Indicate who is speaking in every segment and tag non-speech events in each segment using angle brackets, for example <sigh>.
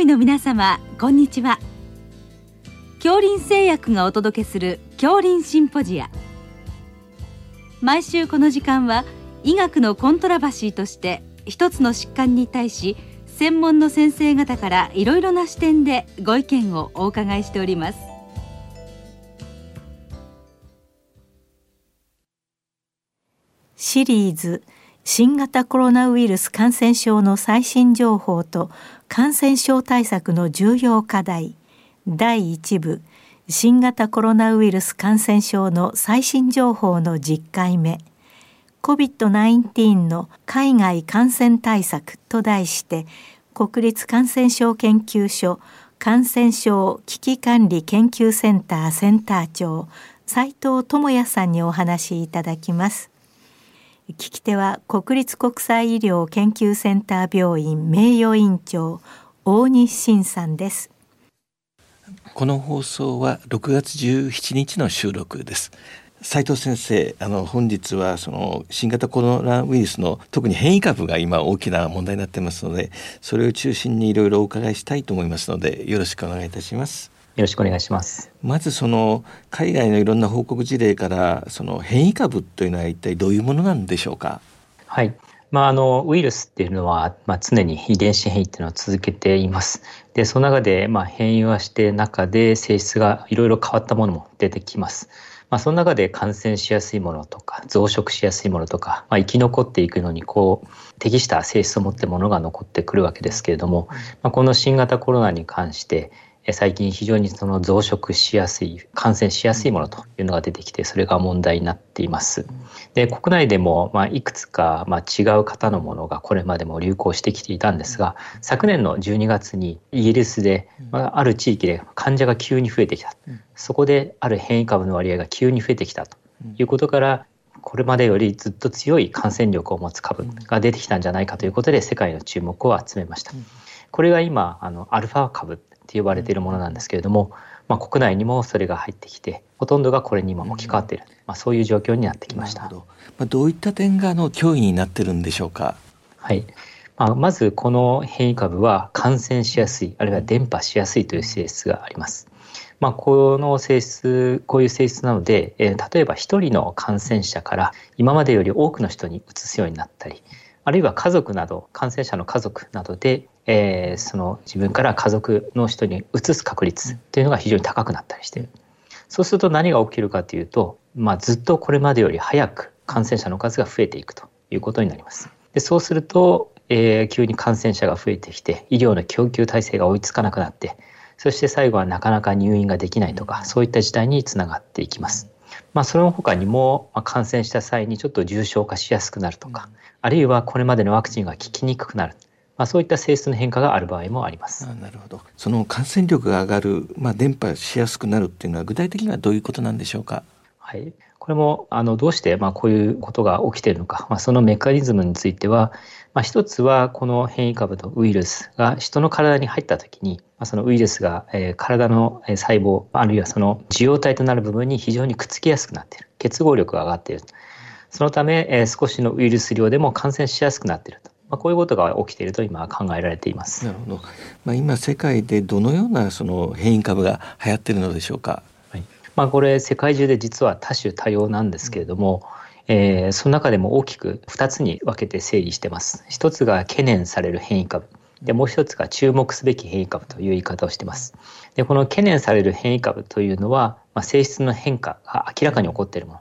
Speaker 1: 医の皆様こんにちは。恐林製薬がお届けする恐林シンポジア。毎週この時間は医学のコントラバシーとして一つの疾患に対し専門の先生方からいろいろな視点でご意見をお伺いしております。
Speaker 2: シリーズ新型コロナウイルス感染症の最新情報と感染症対策の重要課題。第1部新型コロナウイルス感染症の最新情報の10回目。COVID-19 の海外感染対策と題して国立感染症研究所感染症危機管理研究センターセンター長斉藤智也さんにお話しいただきます。聞き手は国立国際医療研究センター病院名誉院長大西晋さんです。
Speaker 3: この放送は6月17日の収録です。斉藤先生あの本日はその新型コロナウイルスの特に変異株が今大きな問題になってますのでそれを中心にいろいろお伺いしたいと思いますのでよろしくお願いいたします。
Speaker 4: よろしくお願いします
Speaker 3: まずその海外のいろんな報告事例からその変異株というのは一体どういうものなんでしょうか？
Speaker 4: はいまあ、あのウイルスっていうのは、まあ、常に遺伝子変異っていうのを続けています。でその中で、まあ、変異はして中で性質がいろいろ変わったものも出てきます。まあ、その中で感染しやすいものとか増殖しやすいものとか、まあ、生き残っていくのにこう適した性質を持ってものが残ってくるわけですけれども、まあ、この新型コロナに関して最近非常にその増殖しやすい感染しやすいものというのが出てきてそれが問題になっています。で国内でもまあいくつかまあ違う型のものがこれまでも流行してきていたんですが昨年の12月にイギリスでまあある地域で患者が急に増えてきたそこである変異株の割合が急に増えてきたと。いうことからこれまでよりずっと強い感染力を持つ株が出てきたんじゃないかということで世界の注目を集めました。これが今あのアルファ株って呼ばれているものなんですけれども、まあ、国内にもそれが入ってきてほとんどがこれに今置き換わっている、まあ、そういう状況になってきました。
Speaker 3: どまあ、どういった点がの脅威になってるんでしょうか？
Speaker 4: はいまあ、まずこの変異株は感染しやすいあるいは伝播しやすいという性質があります。まあ、この性質こういう性質なので、えー、例えば1人の感染者から今までより多くの人にうつすようになったりあるいは家族など感染者の家族などでえー、その自分から家族の人にうつす確率っていうのが非常に高くなったりしてる。そうすると何が起きるかというと、まあ、ずっとこれまでより早く感染者の数が増えていくということになります。でそうすると、えー、急に感染者が増えてきて医療の供給体制が追いつかなくなってそして最後はなかなか入院ができないとかそういった事態につながっていきます。まあ、その他にも、まあ、感染した際にちょっと重症化しやすくなるとかあるいはこれまでのワクチンが効きにくくなるまあ、そういった性質の変化がある場合もあります。
Speaker 3: なるほど。その感染力が上がる、まあ、伝播しやすくなるっていうのは具体的にはどういうことなんでしょうか？
Speaker 4: はい。これもあのどうしてまあこういうことが起きているのか、まあ、そのメカニズムについては、まあ、一つはこの変異株のウイルスが人の体に入った時に、まあ、そのウイルスが、えー、体の細胞あるいはその受容体となる部分に非常にくっつきやすくなっている結合力が上がっているそのため、えー、少しのウイルス量でも感染しやすくなっているとまあ、こういうことが起きていると今考えられています。
Speaker 3: なるほど。まあ、今世界でどのようなその変異株が流行っているのでしょうか？
Speaker 4: はい。まあ、これ世界中で実は多種多様なんですけれども、うん、えー、その中でも大きく2つに分けて整理してます。一つが懸念される変異株。でもう一つが注目すべき変異株という言い方をしています。でこの懸念される変異株というのは、まあ、性質の変化が明らかに起こっているもの。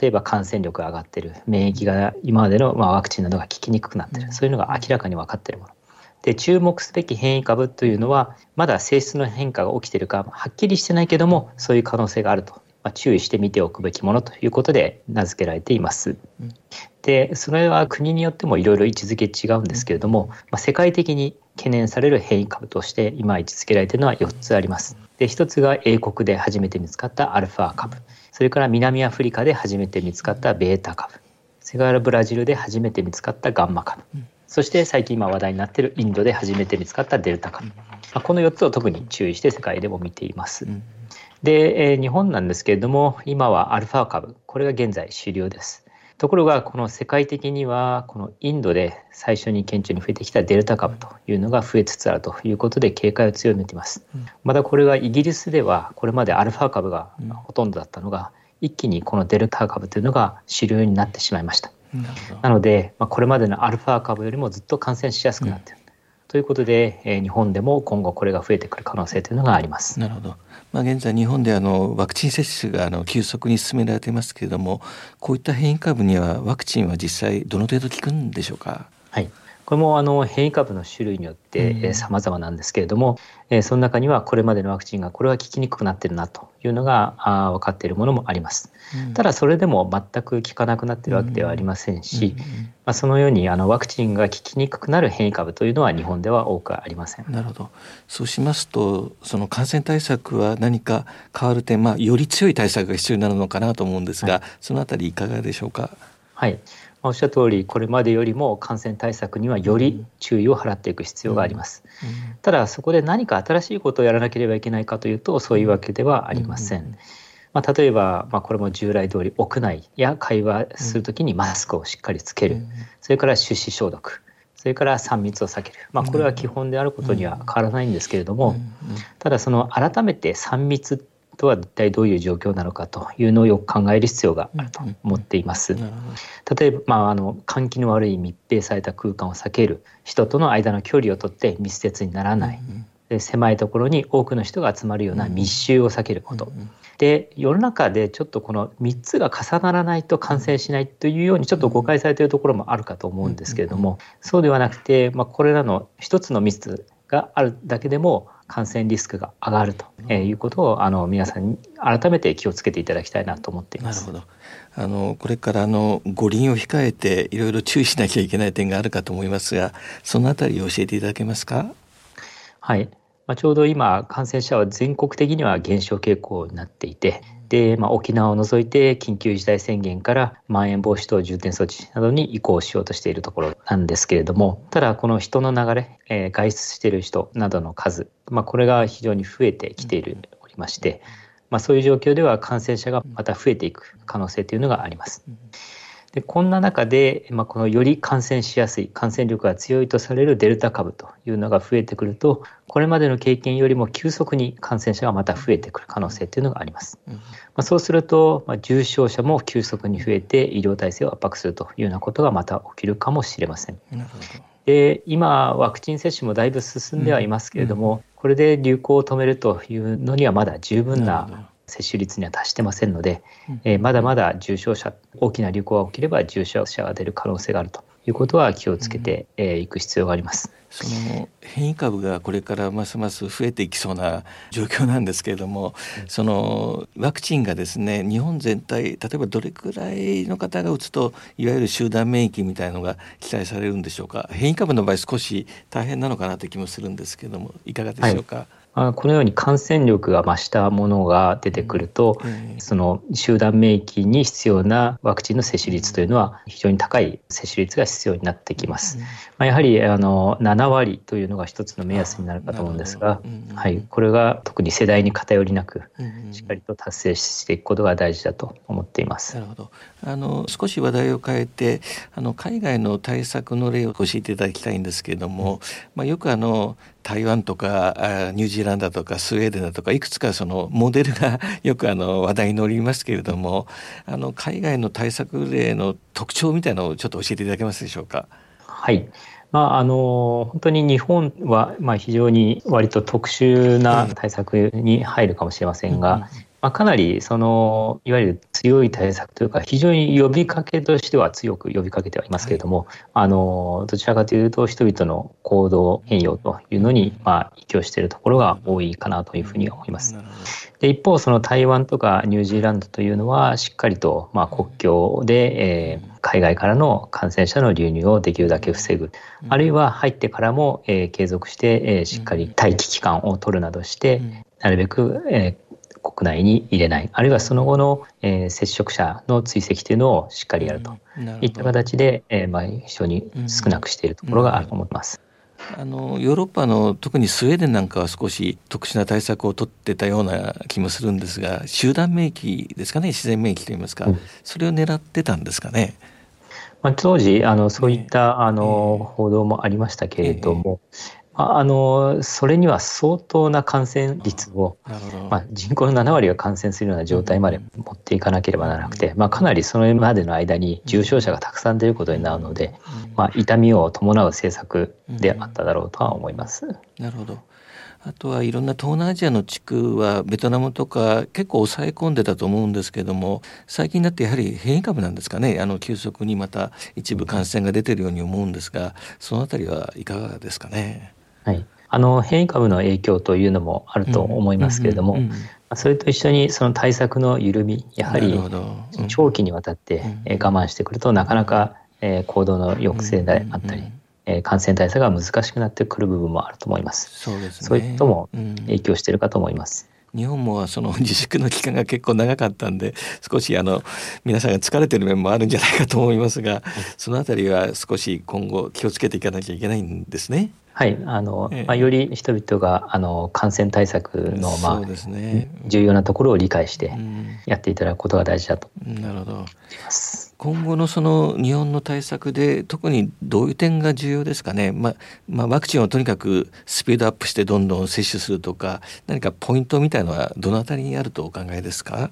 Speaker 4: 例えば感染力が上がってる免疫が今までのまあワクチンなどが効きにくくなってるそういうのが明らかに分かってるもの。で注目すべき変異株というのはまだ性質の変化が起きてるかはっきりしてないけどもそういう可能性があると、まあ、注意して見ておくべきものということで名付けられています。でそれは国によってもいろいろ位置づけ違うんですけれども、まあ、世界的に懸念される変異株として今位置づけられているのは4つあります。で1つが英国で初めて見つかったアルファ株。それから南アフリカで初めて見つかったベータ株。それからブラジルで初めて見つかったガンマ株。そして最近今話題になっているインドで初めて見つかったデルタ株。この4つを特に注意して世界でも見ています。で、えー、日本なんですけれども今はアルファ株。これが現在主流です。ところがこの世界的にはこのインドで最初に顕著に増えてきたデルタ株というのが増えつつあるということで警戒を強めています。またこれがイギリスではこれまでアルファ株がほとんどだったのが一気にこのデルタ株というのが主流になってしまいました。なので、まあ、これまでのアルファ株よりもずっと感染しやすくなっている。ということで、えー、日本でも今後これが増えてくる可能性というのがあります。
Speaker 3: なるほど。まあ、現在日本であのワクチン接種があの急速に進められていますけれども、こういった変異株にはワクチンは実際どの程度効くんでしょうか？
Speaker 4: はい。これもあの変異株の種類によって様々なんですけれども、うん、その中にはこれまでのワクチンがこれは効きにくくなってるなというのが分かっているものもあります。うん、ただそれでも全く効かなくなっているわけではありませんし、まあ、そのようにあのワクチンが効きにくくなる変異株というのは日本では多くありません。
Speaker 3: なるほど。そうしますとその感染対策は何か変わる点、まあ、より強い対策が必要になるのかなと思うんですが、はい、そのあたりいかがでしょうか？
Speaker 4: はい。おっしゃる通りこれまでよりも感染対策にはより注意を払っていく必要があります、ただそこで何か新しいことをやらなければいけないかというとそういうわけではありません、まあ、例えば、まあ、これも従来通り屋内や会話するときにマスクをしっかりつける、それから手指消毒。それから3密を避ける、まあ、これは基本であることには変わらないんですけれども、ただその改めて3密とは一体どういう状況なのかというのをよく考える必要があると思っています。例えば、まあ、あの換気の悪い密閉された空間を避ける人との間の距離をとって密接にならない、で狭いところに多くの人が集まるような密集を避けること。で世の中でちょっとこの3つが重ならないと感染しないというようにちょっと誤解されているところもあるかと思うんですけれどもそうではなくて、まあ、これらの1つのミスがあるだけでも感染リスクが上がるということをあの皆さんに改めて気をつけていただきたいなと思っています。
Speaker 3: なるほど。あのこれからあの五輪を控えていろいろ注意しなきゃいけない点があるかと思いますがそのあたり教えていただけますか？
Speaker 4: はい、まあ、ちょうど今感染者は全国的には減少傾向になっていてで、まあ、沖縄を除いて緊急事態宣言からまん延防止等重点措置などに移行しようとしているところなんですけれども、ただこの人の流れ、えー、外出している人などの数、まあ、これが非常に増えてきているおりまして、まあ、そういう状況では感染者がまた増えていく可能性というのがあります。でこんな中で、まあ、このより感染しやすい感染力が強いとされるデルタ株というのが増えてくるとこれまでの経験よりも急速に感染者がまた増えてくる可能性というのがあります。まあ、そうすると、まあ、重症者も急速に増えて医療体制を圧迫するというようなことがまた起きるかもしれません。で今ワクチン接種もだいぶ進んではいますけれども、これで流行を止めるというのにはまだ十分な接種率には達してませんので、えー、まだまだ重症者大きな流行が起きれば重症者が出る可能性があるということは気をつけてい、えー、く必要があります。
Speaker 3: その変異株がこれからますます増えていきそうな状況なんですけれども、そのワクチンがですね日本全体例えばどれくらいの方が打つといわゆる集団免疫みたいのが期待されるんでしょうか？変異株の場合少し大変なのかなという気もするんですけれどもいかがでしょうか？はい
Speaker 4: このように感染力が増したものが出てくると、その集団免疫に必要なワクチンの接種率というのは非常に高い接種率が必要になってきます。まあ、やはりあの7割というのが一つの目安になるかと思うんですが、はい、これが特に世代に偏りなくしっかりと達成していくことが大事だと思っています。
Speaker 3: なるほど。あの少し話題を変えて、あの海外の対策の例を教えていただきたいんですけれども、まあよくあの台湾とかニュージーランドとかスウェーデンだとかいくつかそのモデルが <laughs> よくあの話題に乗りますけれどもあの海外の対策例の特徴みたいなのをちょっと教えていただけますでしょうか？
Speaker 4: はい。まあ、あの本当に日本はまあ非常に割と特殊な対策に入るかもしれませんが、まあ、かなりそのいわゆる強い対策というか非常に呼びかけとしては強く呼びかけてはいますけれども、はい、あのどちらかというと人々の行動変容というのにまあ依拠しているところが多いかなというふうに思います。で一方その台湾とかニュージーランドというのはしっかりとまあ国境で、えー、海外からの感染者の流入をできるだけ防ぐ、あるいは入ってからも、えー、継続して、えー、しっかり待機期間を取るなどして、なるべく、えー、国内に入れない、あるいはその後の、えー、接触者の追跡というのをしっかりやると。いった形で、えーまあ、非常に少なくしているところがあると思います。
Speaker 3: あのヨーロッパの特にスウェーデンなんかは少し特殊な対策を取ってたような気もするんですが集団免疫ですかね？自然免疫といいますか、うん、それを狙ってたんですかね？
Speaker 4: まあ、当時あのそういった、あの報道もありましたけれども、あのそれには相当な感染率を、まあ、人口の7割が感染するような状態まで持っていかなければならなくて、まあ、かなりそれまでの間に重症者がたくさん出ることになるので、まあ、痛みを伴う政策であっただろうとは思います。
Speaker 3: なるほど。あとはいろんな東南アジアの地区はベトナムとか結構抑え込んでたと思うんですけども最近になってやはり変異株なんですかね。あの急速にまた一部感染が出てるように思うんですがそのあたりはいかがですかね。
Speaker 4: はい、あの変異株の影響というのもあると思いますけれども、それと一緒にその対策の緩みやはり長期にわたって我慢してくるとなかなか行動の抑制であったり感染対策が難しくなってくる部分もあると思います。そうです、ね、そういうことも影響しているかと思います。
Speaker 3: 日本もその自粛の期間が結構長かったんで少しあの皆さんが疲れてる面もあるんじゃないかと思いますがそのあたりは少し今後気をつけていかなきゃいけないんですね。
Speaker 4: はい、あの、ええ、まあ、より人々があの感染対策の、まあ、ね、重要なところを理解してやっていただくことが大事だと。思います。
Speaker 3: 今後のその日本の対策で特にどういう点が重要ですかね、ままあ、ワクチンをとにかくスピードアップしてどんどん接種するとか何かポイントみたいのはどのあたりにあるとお考えですか？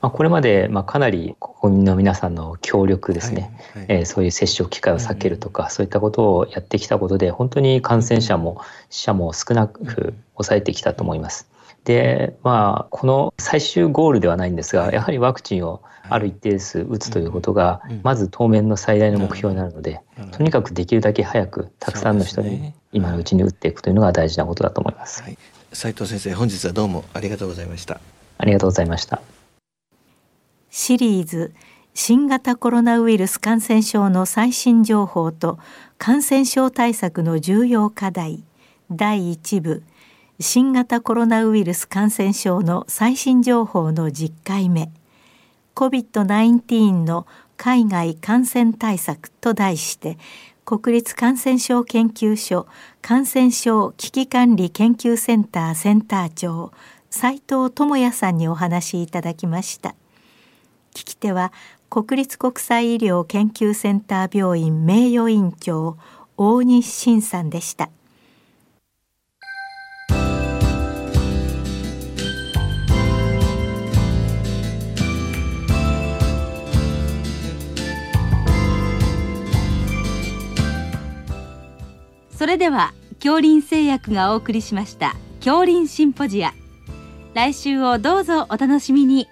Speaker 4: まあ、これまでまあかなり国民の皆さんの協力ですね、はいはい、えー、そういう接触機会を避けるとか、うん、そういったことをやってきたことで本当に感染者も死者も少なく抑えてきたと思います。でまあこの最終ゴールではないんですがやはりワクチンをある一定数打つということがまず当面の最大の目標になるのでとにかくできるだけ早くたくさんの人に今のうちに打っていくというのが大事なことだと思います。
Speaker 3: 斉藤先生本日はどうもありがとうございました。
Speaker 4: ありがとうございました
Speaker 2: シリーズ新型コロナウイルス感染症の最新情報と感染症対策の重要課題第1部新型コロナウイルス感染症の最新情報の10回目 COVID-19 の海外感染対策と題して国立感染症研究所感染症危機管理研究センターセンター長斉藤智也さんにお話しいただきました。聞き手は国立国際医療研究センター病院名誉院長大西晋さんでした。
Speaker 1: それでは恐林製薬がお送りしました恐林シンポジア。来週をどうぞお楽しみに。